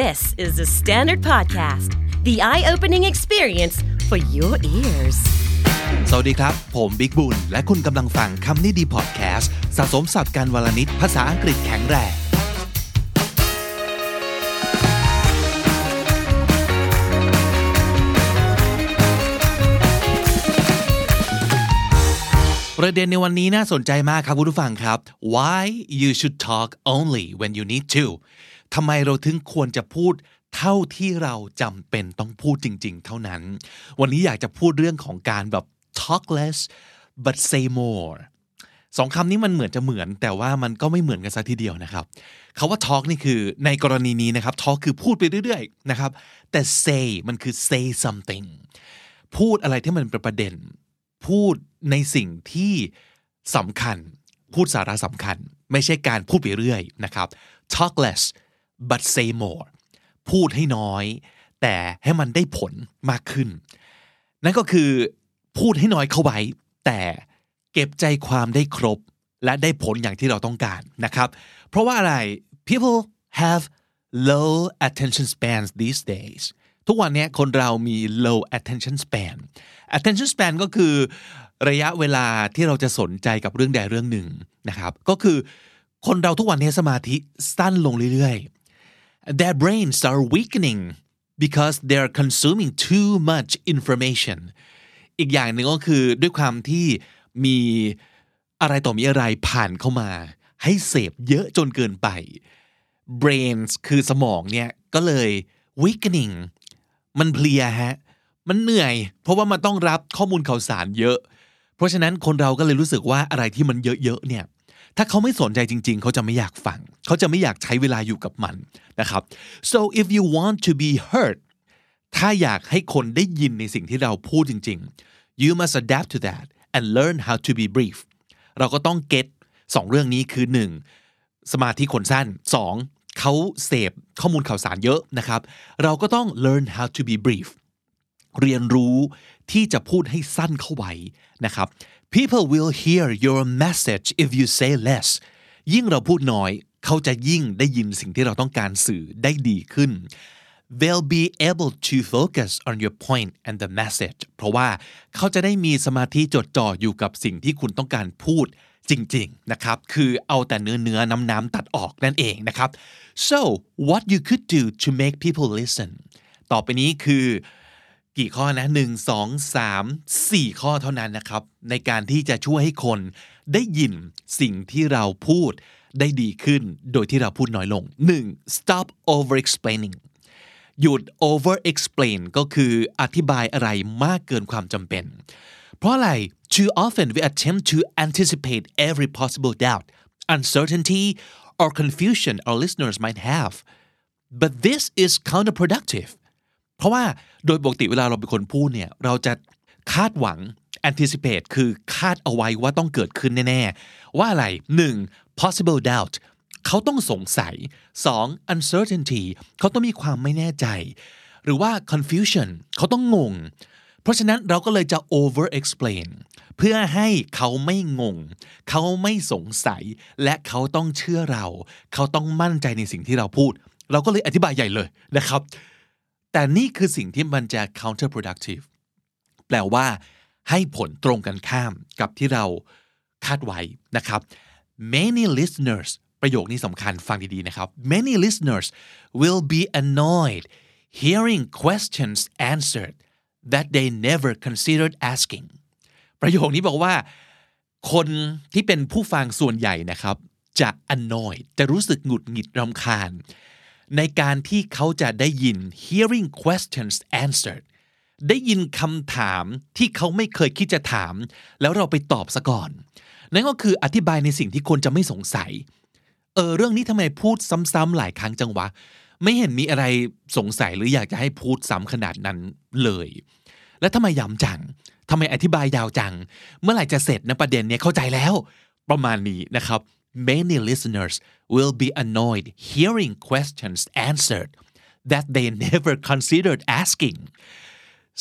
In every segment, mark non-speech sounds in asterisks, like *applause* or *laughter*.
This is the Standard Podcast, the eye opening experience for your ears. สวัสดีครับ ผมบิ๊กบุญ และคุณกำลังฟังคำนี้ดีพอดแคสต์สะสมสับการวลนิดภาษาอังกฤษแข็งแรง ประเด็นในวันนี้น่าสนใจมากครับคุณผู้ฟังครับ why you should talk only when you need to ทำไมเราถึงควรจะพูดเท่าที่เราจำเป็นต้องพูดจริง ๆ เท่านั้น วันนี้อยากจะพูดเรื่องของการแบบ talk less but say more สองคำนี้มันเหมือนจะเหมือน แต่ว่ามันก็ไม่เหมือนกันสักทีเดียวนะครับคาว่า talk นี่คือในกรณีนี้นะครับ talk คือพูดไปเรื่อยๆนะครับ แต่ say มันคือ say something พูดอะไรที่มันเป็นประเด็น พูดในสิ่งที่สำคัญ พูดสาระสำคัญ ไม่ใช่การพูดไปเรื่อยนะครับ talk less but say more พูดให้น้อย แต่ให้มันได้ผลมากขึ้น นั่นก็คือพูดให้น้อยเข้าไว้ แต่เก็บใจความได้ครบ และได้ผลอย่างที่เราต้องการนะครับ เพราะว่าอะไร people have low attention spans these days ทุกวันนี้คนเรามี low attention span attention span ก็คือระยะเวลาที่เราจะสนใจกับเรื่องใดเรื่องหนึ่งนะครับ ก็คือคนเราทุกวันนี้สมาธิสั้นลงเรื่อยๆ their brains are weakening because they're consuming too much information อีกอย่างหนึ่งก็คือด้วยความที่มีอะไรต่อมีอะไรผ่านเข้ามา ให้เสพเยอะจนเกินไป brains คือสมองเนี่ย ก็เลย weakening มันเพลียฮะ มันเหนื่อย เพราะว่ามันต้องรับข้อมูลข่าวสารเยอะ เพราะฉะนั้นคนเราก็เลยรู้สึกว่าอะไรที่มันเยอะๆเนี่ย ถ้าเขาไม่สนใจจริง ๆ เขาจะไม่อยากฟัง เขาจะไม่อยากใช้เวลาอยู่กับมันนะครับ so if you want to be heard ถ้าอยากให้คนได้ยินในสิ่งที่เราพูดจริง ๆ you must adapt to that and learn how to be brief เราก็ต้อง get สองเรื่องนี้คือ 1. สมาธิคนสั้น 2. เขาเสพข้อมูลข่าวสารเยอะนะครับ เราก็ต้อง learn how to be brief เรียนรู้ที่จะพูดให้สั้นเข้าไว้นะครับ people will hear your message if you say less ยิ่งเราพูดน้อย เขาจะยิ่งได้ยินสิ่งที่เราต้องการสื่อได้ดีขึ้น they'll be able to focus on your point and the message เพราะว่าเขาจะได้มีสมาธิจดจ่ออยู่กับสิ่งที่คุณต้องการพูดจริงๆนะครับ คือเอาแต่เนื้อเนื้อน้ำน้ำตัดออกนั่นเองนะครับ so what you could do to make people listen ต่อไปนี้คือ กี่ข้อนะหนึ่งสองสามสี่ข้อเท่านั้นนะครับ ในการที่จะช่วยให้คนได้ยินสิ่งที่เราพูดได้ดีขึ้นโดยที่เราพูดน้อยลง 1. stop over explaining หยุด over explain ก็คืออธิบายอะไรมากเกินความจำเป็น เพราะอะไร too often we attempt to anticipate every possible doubt uncertainty or confusion our listeners might have but this is counterproductive เพราะว่าโดยปกติเวลาเราเป็นคนพูดเนี่ย เราจะคาดหวัง anticipate คือคาดเอาไว้ว่าต้องเกิดขึ้นแน่ ๆ ว่าอะไร 1. possible doubt เขาต้องสงสัย 2. uncertainty เขาต้องมีความไม่แน่ใจ หรือว่า confusion เขาต้องงง เพราะฉะนั้นเราก็เลยจะ over explain เพื่อให้เขาไม่งง เขาไม่สงสัย และเขาต้องเชื่อเรา เขาต้องมั่นใจในสิ่งที่เราพูด เราก็เลยอธิบายใหญ่เลยนะครับ แต่นี่คือสิ่งที่มันจะ counterproductive แปลว่า ให้ผลตรงกันข้ามกับที่เราคาดไว้นะครับ many listeners ประโยคนี้สำคัญฟังดีๆนะครับ many listeners will be annoyed hearing questions answered that they never considered asking ประโยคนี้บอกว่า คนที่เป็นผู้ฟังส่วนใหญ่นะครับ จะ annoyed จะรู้สึกหงุดหงิดรำคาญ ในการที่เขาจะได้ยิน hearing questions answered ได้ยินคำถามที่เขาไม่เคยคิดจะถาม แล้วเราไปตอบซะก่อน นั่นก็คืออธิบายในสิ่งที่คนจะไม่สงสัย เออเรื่องนี้ทำไมพูดซ้ำๆหลายครั้งจังวะ ไม่เห็นมีอะไรสงสัยหรืออยากจะให้พูดซ้ำขนาดนั้นเลย แล้วทำไมย้ำจังทำไมอธิบายยาวจัง เมื่อไหร่จะเสร็จนะประเด็นเนี้ยเข้าใจแล้ว ประมาณนี้นะครับ many listeners will be annoyed hearing questions answered that they never *laughs* considered asking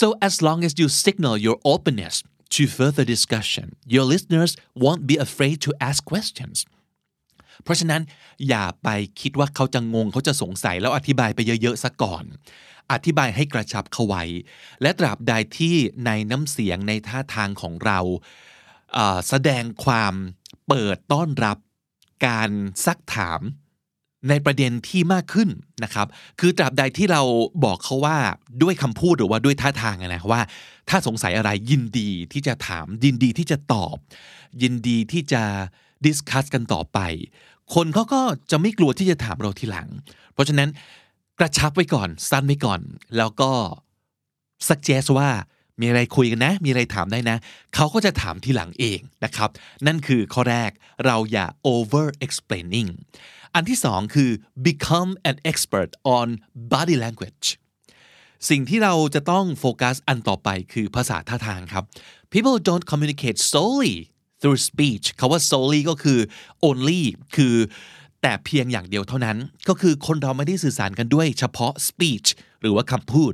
so as long as you signal your openness to further discussion your listeners won't be afraid to ask questions เพราะฉะนั้นอย่าไปคิดว่าเขาจะงงเขาจะสงสัยแล้วอธิบายไปเยอะๆซะก่อน อธิบายให้กระชับเข้าไว้ และตราบใดที่ในน้ำเสียงในท่าทางของเราแสดงความเปิดต้อนรับ การซักถามในประเด็นที่มากขึ้นนะครับ คือตราบใดที่เราบอกเขาว่าด้วยคำพูดหรือว่าด้วยท่าทางนะว่า ถ้าสงสัยอะไรยินดีที่จะถามยินดีที่จะตอบ ยินดีที่จะดิสคัสกันต่อไป คนเขาก็จะไม่กลัวที่จะถามเราทีหลัง เพราะฉะนั้นกระชับไว้ก่อน สั้นไว้ก่อน แล้วก็สักเจสว่า มีอะไรคุยกันนะ มีอะไรถามได้นะ เขาก็จะถามทีหลังเองนะครับ นั่นคือข้อแรกเราอย่า over explaining อันที่สองคือ become an expert on body language สิ่งที่เราจะต้องโฟกัสอันต่อไปคือภาษาท่าทางครับ people don't communicate solely through speech คาว่า solely ก็คือ only คือแต่เพียงอย่างเดียวเท่านั้น ก็คือคนเราไม่ได้สื่อสารกันด้วยเฉพาะ speech หรือว่าคำพูด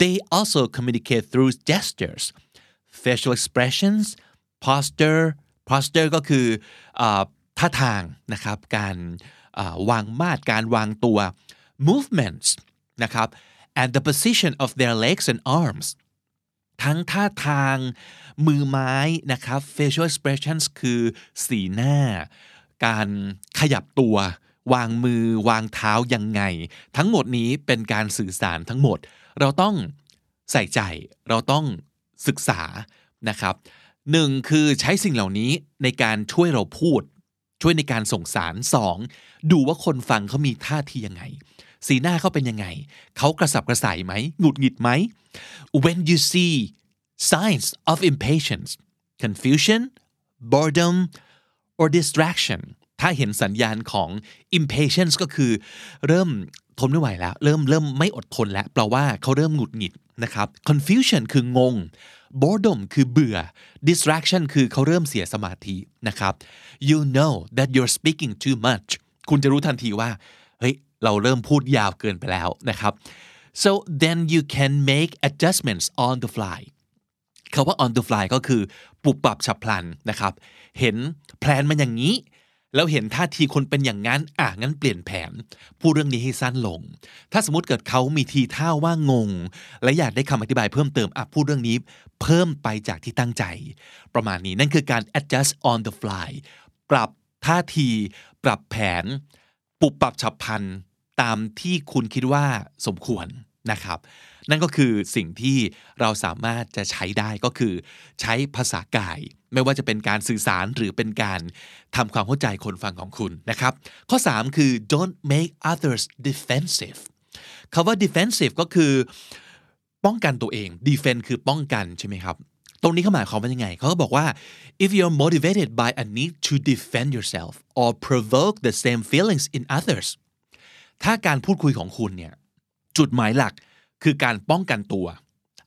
they also communicate through gestures facial expressions posture posture ก็คือท่าทางนะครับ การวางมาดการวางตัว movements นะครับ and the position of their legs and arms ทั้งท่าทางมือไม้นะครับ facial expressions คือสีหน้า การขยับตัว วางมือวางเท้ายังไง ทั้งหมดนี้เป็นการสื่อสารทั้งหมด เราต้องใส่ใจ เราต้องศึกษานะครับหนึ่งคือใช้สิ่งเหล่านี้ในการช่วยเราพูด ช่วยในการส่งสารสองดูว่าคนฟังเขามีท่าทียังไง สีหน้าเขาเป็นยังไง เขากระสับกระส่ายไหมหงุดหงิดไหม when you see signs of impatience confusion boredom or distraction ถ้าเห็นสัญญาณของ impatience ก็คือเริ่ม ทนไม่ไหวแล้ว เริ่มเริ่มไม่อดทนแล้วแปลว่าเขาเริ่มหงุดหงิดนะครับ confusion คืองง boredom คือเบื่อ distraction คือเขาเริ่มเสียสมาธินะครับ you know that you're speaking too much คุณจะรู้ทันทีว่า เฮ้ย เราเริ่มพูดยาวเกินไปแล้วนะครับ so then you can make adjustments on the fly คาว่า on the fly ก็คือปรับปรับฉับพลันนะครับ เห็นแพลนมันอย่างนี้ แล้วเห็นท่าทีคนเป็นอย่างนั้น อะงั้นเปลี่ยนแผน พูดเรื่องนี้ให้สั้นลง ถ้าสมมติเกิดเขามีทีท่าว่างง และอยากได้คำอธิบายเพิ่มเติมอะพูดเรื่องนี้ เพิ่มไปจากที่ตั้งใจ ประมาณนี้นั่นคือการ adjust on the fly ปรับท่าที ปรับแผนปุบปรับฉับพลันตามที่คุณคิดว่าสมควร นะครับ นั่นก็คือสิ่งที่เราสามารถจะใช้ได้ก็คือ ใช้ภาษากาย ไม่ว่าจะเป็นการสื่อสารหรือเป็นการทำความเข้าใจคนฟังของคุณนะครับ ข้อ 3 คือ don't make others defensive คาว่า defensive ก็คือ ป้องกันตัวเอง defend คือป้องกันใช่ไหมครับตรงนี้เขาหมายความว่ายังไง เขาก็บอกว่า if you're motivated by a need to defend yourself or provoke the same feelings in others ถ้าการพูดคุยของคุณเนี่ย จุดหมายหลักคือการป้องกันตัว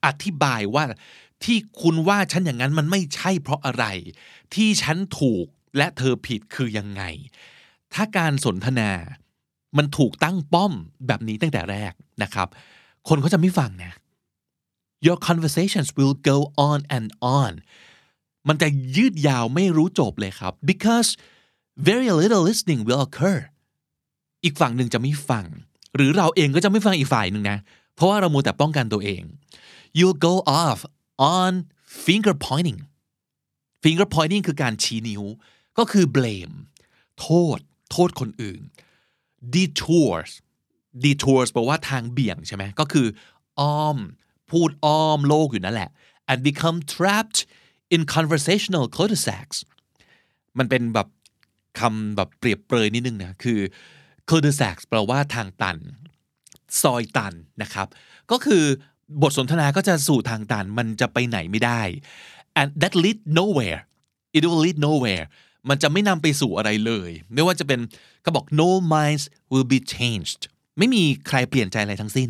อธิบายว่าที่คุณว่าฉันอย่างนั้นมันไม่ใช่เพราะอะไร ที่ฉันถูกและเธอผิดคือยังไง ถ้าการสนทนา มันถูกตั้งป้อมแบบนี้ตั้งแต่แรกนะครับ คนเขาจะไม่ฟังนะ Your conversations will go on and on มันจะยืดยาวไม่รู้จบเลยครับ because very little listening will occur อีกฝั่งหนึ่งจะไม่ฟัง หรือเราเองก็จะไม่ฟังอีกฝ่ายหนึ่งนะ เพราะว่าเราโมแต่ป้องกันตัวเอง you go off on finger pointing finger pointing คือการชี้นิ้ว ก็คือ blame โทษ โทษคนอื่น detours detours แปลว่าทางเบี่ยงใช่ไหมก็คือ อ้อม พูดอ้อมโลกอยู่นั่นแหละ and become trapped in conversational cul-de-sacs มันเป็นแบบคำแบบเปรียบเปรยนิดนึงนะ คือ c u l de sac แปลว่าทางตัน ซอยตันนะครับ ก็คือบทสนทนาก็จะสู่ทางตัน มันจะไปไหนไม่ได้ and that lead nowhere it will lead nowhere มันจะไม่นำไปสู่อะไรเลย ไม่ว่าจะเป็นเขาบอก no minds will be changed ไม่มีใครเปลี่ยนใจอะไรทั้งสิ้น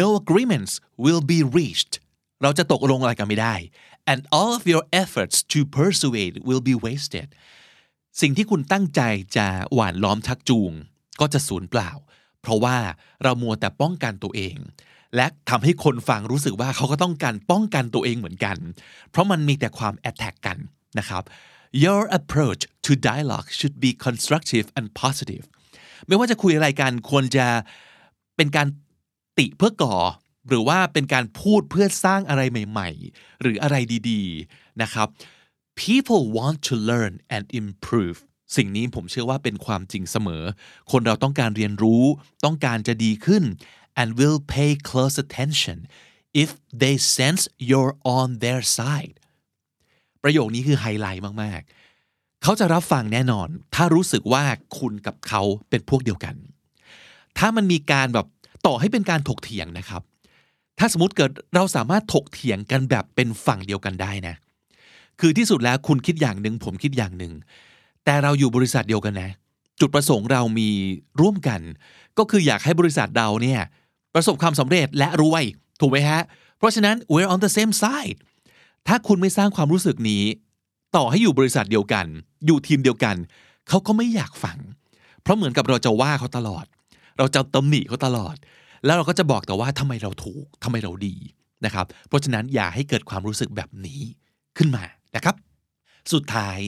no agreements will be reached เราจะตกลงอะไรกันไม่ได้ and all of your efforts to persuade will be wasted สิ่งที่คุณตั้งใจจะหวานล้อมชักจูง ก็จะสูญเปล่า เพราะว่าเรามัวแต่ป้องกันตัวเอง และทำให้คนฟังรู้สึกว่าเขาก็ต้องการป้องกันตัวเองเหมือนกัน เพราะมันมีแต่ความแอตแทกกันนะครับ your approach to dialogue should be constructive and positive ไม่ว่าจะคุยอะไรกันควรจะเป็นการติเพื่อก่อ หรือว่าเป็นการพูดเพื่อสร้างอะไรใหม่ ๆ หรืออะไรดี ๆ นะครับ people want to learn and improve สิ่งนี้ผมเชื่อว่าเป็นความจริงเสมอ คนเราต้องการเรียนรู้ ต้องการจะดีขึ้น and will pay close attention if they sense you're on their side ประโยคนี้คือไฮไลท์มากๆ เขาจะรับฟังแน่นอน ถ้ารู้สึกว่าคุณกับเขาเป็นพวกเดียวกัน ถ้ามันมีการแบบต่อให้เป็นการถกเถียงนะครับ ถ้าสมมติเกิดเราสามารถถกเถียงกันแบบเป็นฝั่งเดียวกันได้นะ คือที่สุดแล้วคุณคิดอย่างหนึ่งผมคิดอย่างหนึ่ง แต่เราอยู่บริษัทเดียวกันนะ จุดประสงค์เรามีร่วมกัน ก็คืออยากให้บริษัทเราเนี่ยประสบความสำเร็จและรวย ถูกไหมฮะ เพราะฉะนั้น we're on the same side ถ้าคุณไม่สร้างความรู้สึกนี้ ต่อให้อยู่บริษัทเดียวกัน อยู่ทีมเดียวกัน เขาก็ไม่อยากฟัง เพราะเหมือนกับเราจะว่าเขาตลอด เราจะตำหนิเขาตลอด แล้วเราก็จะบอกแต่ว่าทำไมเราถูกทำไมเราดีนะครับ เพราะฉะนั้นอย่าให้เกิดความรู้สึกแบบนี้ขึ้นมานะครับ สุดท้าย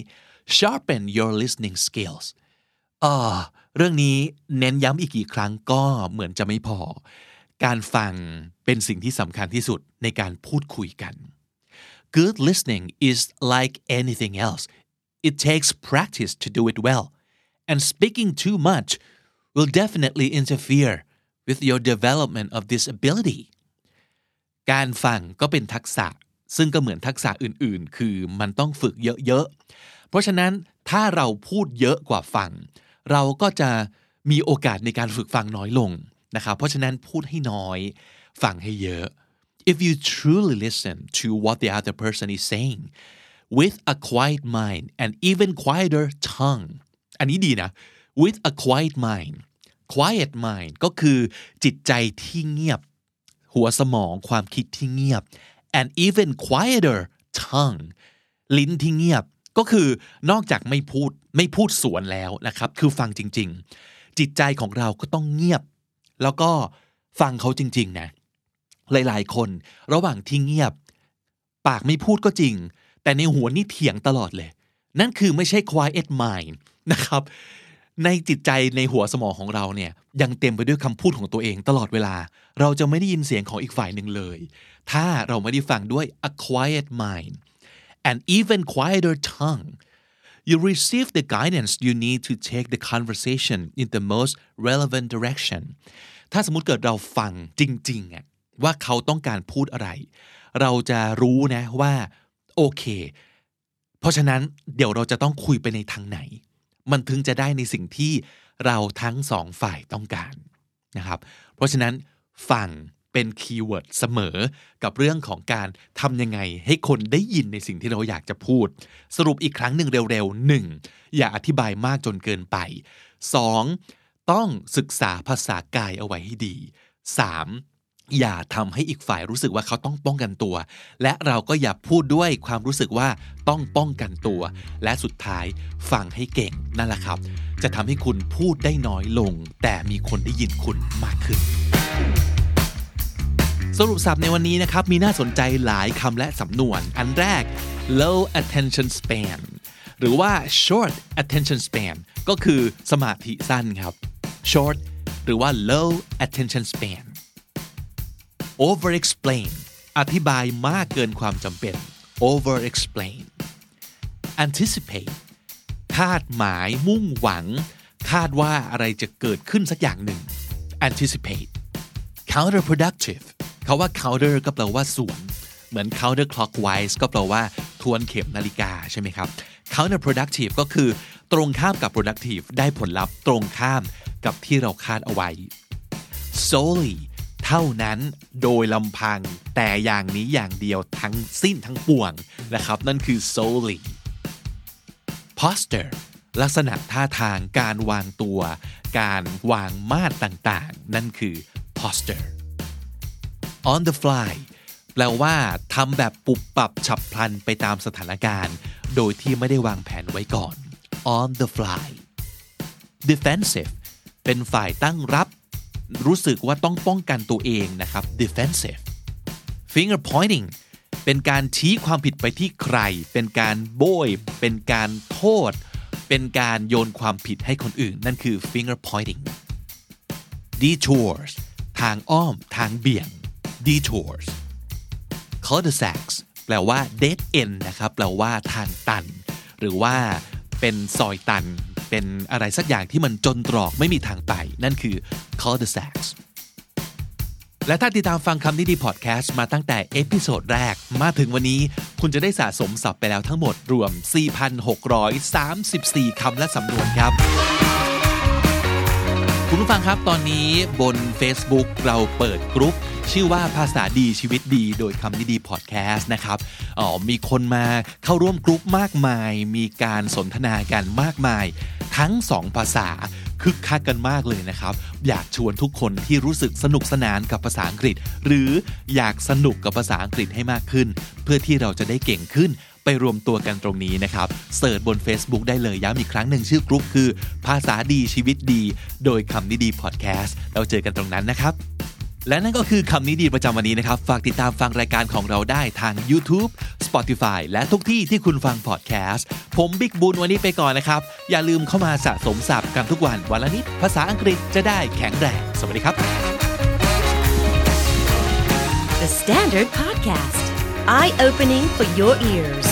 sharpen your listening skills อ่าเรื่องนี้เน้นย้ำอีกกี่ครั้งก็เหมือนจะไม่พอ การฟังเป็นสิ่งที่สำคัญที่สุดในการพูดคุยกัน Good listening is like anything else it takes practice to do it well and speaking too much will definitely interfere with your development of this ability การฟังก็เป็นทักษะซึ่งก็เหมือนทักษะอื่นๆ คือมันต้องฝึกเยอะๆ เพราะฉะนั้นถ้าเราพูดเยอะกว่าฟัง เราก็จะมีโอกาสในการฝึกฟังน้อยลงนะครับเพราะฉะนั้นพูดให้น้อย ฟังให้เยอะ if you truly listen to what the other person is saying with a quiet mind and even quieter tongue อันนี้ดีนะ with a quiet mind quiet mind ก็คือจิตใจที่เงียบ หัวสมองความคิดที่เงียบ and even quieter tongue ลิ้นที่เงียบ ก็คือนอกจากไม่พูดไม่พูดสวนแล้วนะครับ คือฟังจริง ๆ จิตใจของเราก็ต้องเงียบ แล้วก็ฟังเขาจริง ๆ นะ หลายๆ คนระหว่างที่เงียบ ปากไม่พูดก็จริง แต่ในหัวนี่เถียงตลอดเลย นั่นคือไม่ใช่ quiet mind นะครับในจิตใจในหัวสมองของเราเนี่ยยังเต็มไปด้วยคำพูดของตัวเองตลอดเวลา เราจะไม่ได้ยินเสียงของอีกฝ่ายหนึ่งเลย ถ้าเราไม่ได้ฟังด้วย a quiet mind an even quieter tongue you receive the guidance you need to take the conversation in the most relevant direction ถ้าสมมติเกิดเราฟังจริงๆอะว่าเขาต้องการพูดอะไร เราจะรู้นะว่าโอเค เพราะฉะนั้นเดี๋ยวเราจะต้องคุยไปในทางไหน มันถึงจะได้ในสิ่งที่เราทั้งสองฝ่ายต้องการนะครับ เพราะฉะนั้นฟัง เป็นคีย์เวิร์ดเสมอกับเรื่องของการทำยังไงให้คนได้ยินในสิ่งที่เราอยากจะพูด สรุปอีกครั้งหนึ่งเร็วๆหนึ่งอย่าอธิบายมากจนเกินไป 2. ต้องศึกษาภาษากายเอาไว้ให้ดี 3. อย่าทำให้อีกฝ่ายรู้สึกว่าเขาต้องป้องกันตัว และเราก็อย่าพูดด้วยความรู้สึกว่าต้องป้องกันตัว และสุดท้ายฟังให้เก่งนั่นแหละครับ จะทำให้คุณพูดได้น้อยลง แต่มีคนได้ยินคุณมากขึ้น สรุปสับในวันนี้นะครับ มีน่าสนใจหลายคำและสำนวน อันแรก low attention span หรือว่า short attention span ก็คือสมาธิสั้นครับ short หรือว่า low attention span over explain อธิบายมากเกินความจำเป็น over explain anticipate คาดหมายมุ่งหวัง คาดว่าอะไรจะเกิดขึ้นสักอย่างหนึ่ง anticipate counterproductive าว่า counter ก็แปลว่าสวน เหมือน counter clockwise ก็แปลว่าทวนเข็มนาฬิกาใช่ไหมครับ counterproductive ก็คือ ตรงข้ามกับ productive ได้ผลลัพธ์ตรงข้ามกับที่เราคาดเอาไว้ solely เท่านั้นโดยลำพังแต่อย่างนี้อย่างเดียวทั้งสิ้นทั้งปวงนะครับ นั่นคือ solely posture ลักษณะท่าทางการวางตัว การวางมาดต่างๆ นั่นคือ posture on the fly แปลว่าทำแบบปุบปับฉับพลันไปตามสถานการณ์ โดยที่ไม่ได้วางแผนไว้ก่อน on the fly defensive เป็นฝ่ายตั้งรับ รู้สึกว่าต้องป้องกันตัวเองนะครับ defensive finger pointing เเป็นการชี้ความผิดไปที่ใคร เป็นการโบย เป็นการโทษ เป็นการโยนความผิดให้คนอื่น นั่นคือ finger pointing detours ทางอ้อม ทางเบี่ยง detours cul-de-sacs แปลว่า dead end นะครับ แปลว่าทางตัน หรือว่าเป็นซอยตัน เป็นอะไรสักอย่างที่มันจนตรอกไม่มีทางไป นั่นคือ cul-de-sacs และถ้าติดตามฟังคำนี้ดีพอดแคสต์มาตั้งแต่ episode แรก มาถึงวันนี้คุณจะได้สะสมศัพท์ไปแล้วทั้งหมดรวม 4,634 คำและสำนวนครับ คุณผู้ฟังครับตอนนี้บน Facebook เราเปิดกรุ๊ป ชื่อว่าภาษาดีชีวิตดีโดยคำนี้ดีพอดแคสต์นะครับอ๋อมีคนมาเข้าร่วมกรุ๊ปมากมาย มีการสนทนากันมากมาย ทั้งสองภาษาคึกคักกันมากเลยนะครับ อยากชวนทุกคนที่รู้สึกสนุกสนานกับภาษาอังกฤษ หรืออยากสนุกกับภาษาอังกฤษให้มากขึ้น เพื่อที่เราจะได้เก่งขึ้นไปรวมตัวกันตรงนี้นะครับ search บน Facebook ได้เลยย้ำอีกครั้งหนึ่งชื่อกรุ๊ปคือ ภาษาดีชีวิตดี โดยคำนี้ดีพอดแคสต์เราเจอกันตรงนั้นนะครับ และนั่นก็คือคำนี้ดีประจำวันนี้นะครับ ฝากติดตามฟังรายการของเราได้ทาง YouTube Spotify และทุกที่ที่คุณฟังพอดแคสต์ ผมบิ๊กบุญวันนี้ไปก่อนนะครับ อย่าลืมเข้ามาสะสมศัพท์กันทุกวันวันละนิด ภาษาอังกฤษจะได้แข็งแรง สวัสดีครับ The Standard Podcast, eye opening for your ears.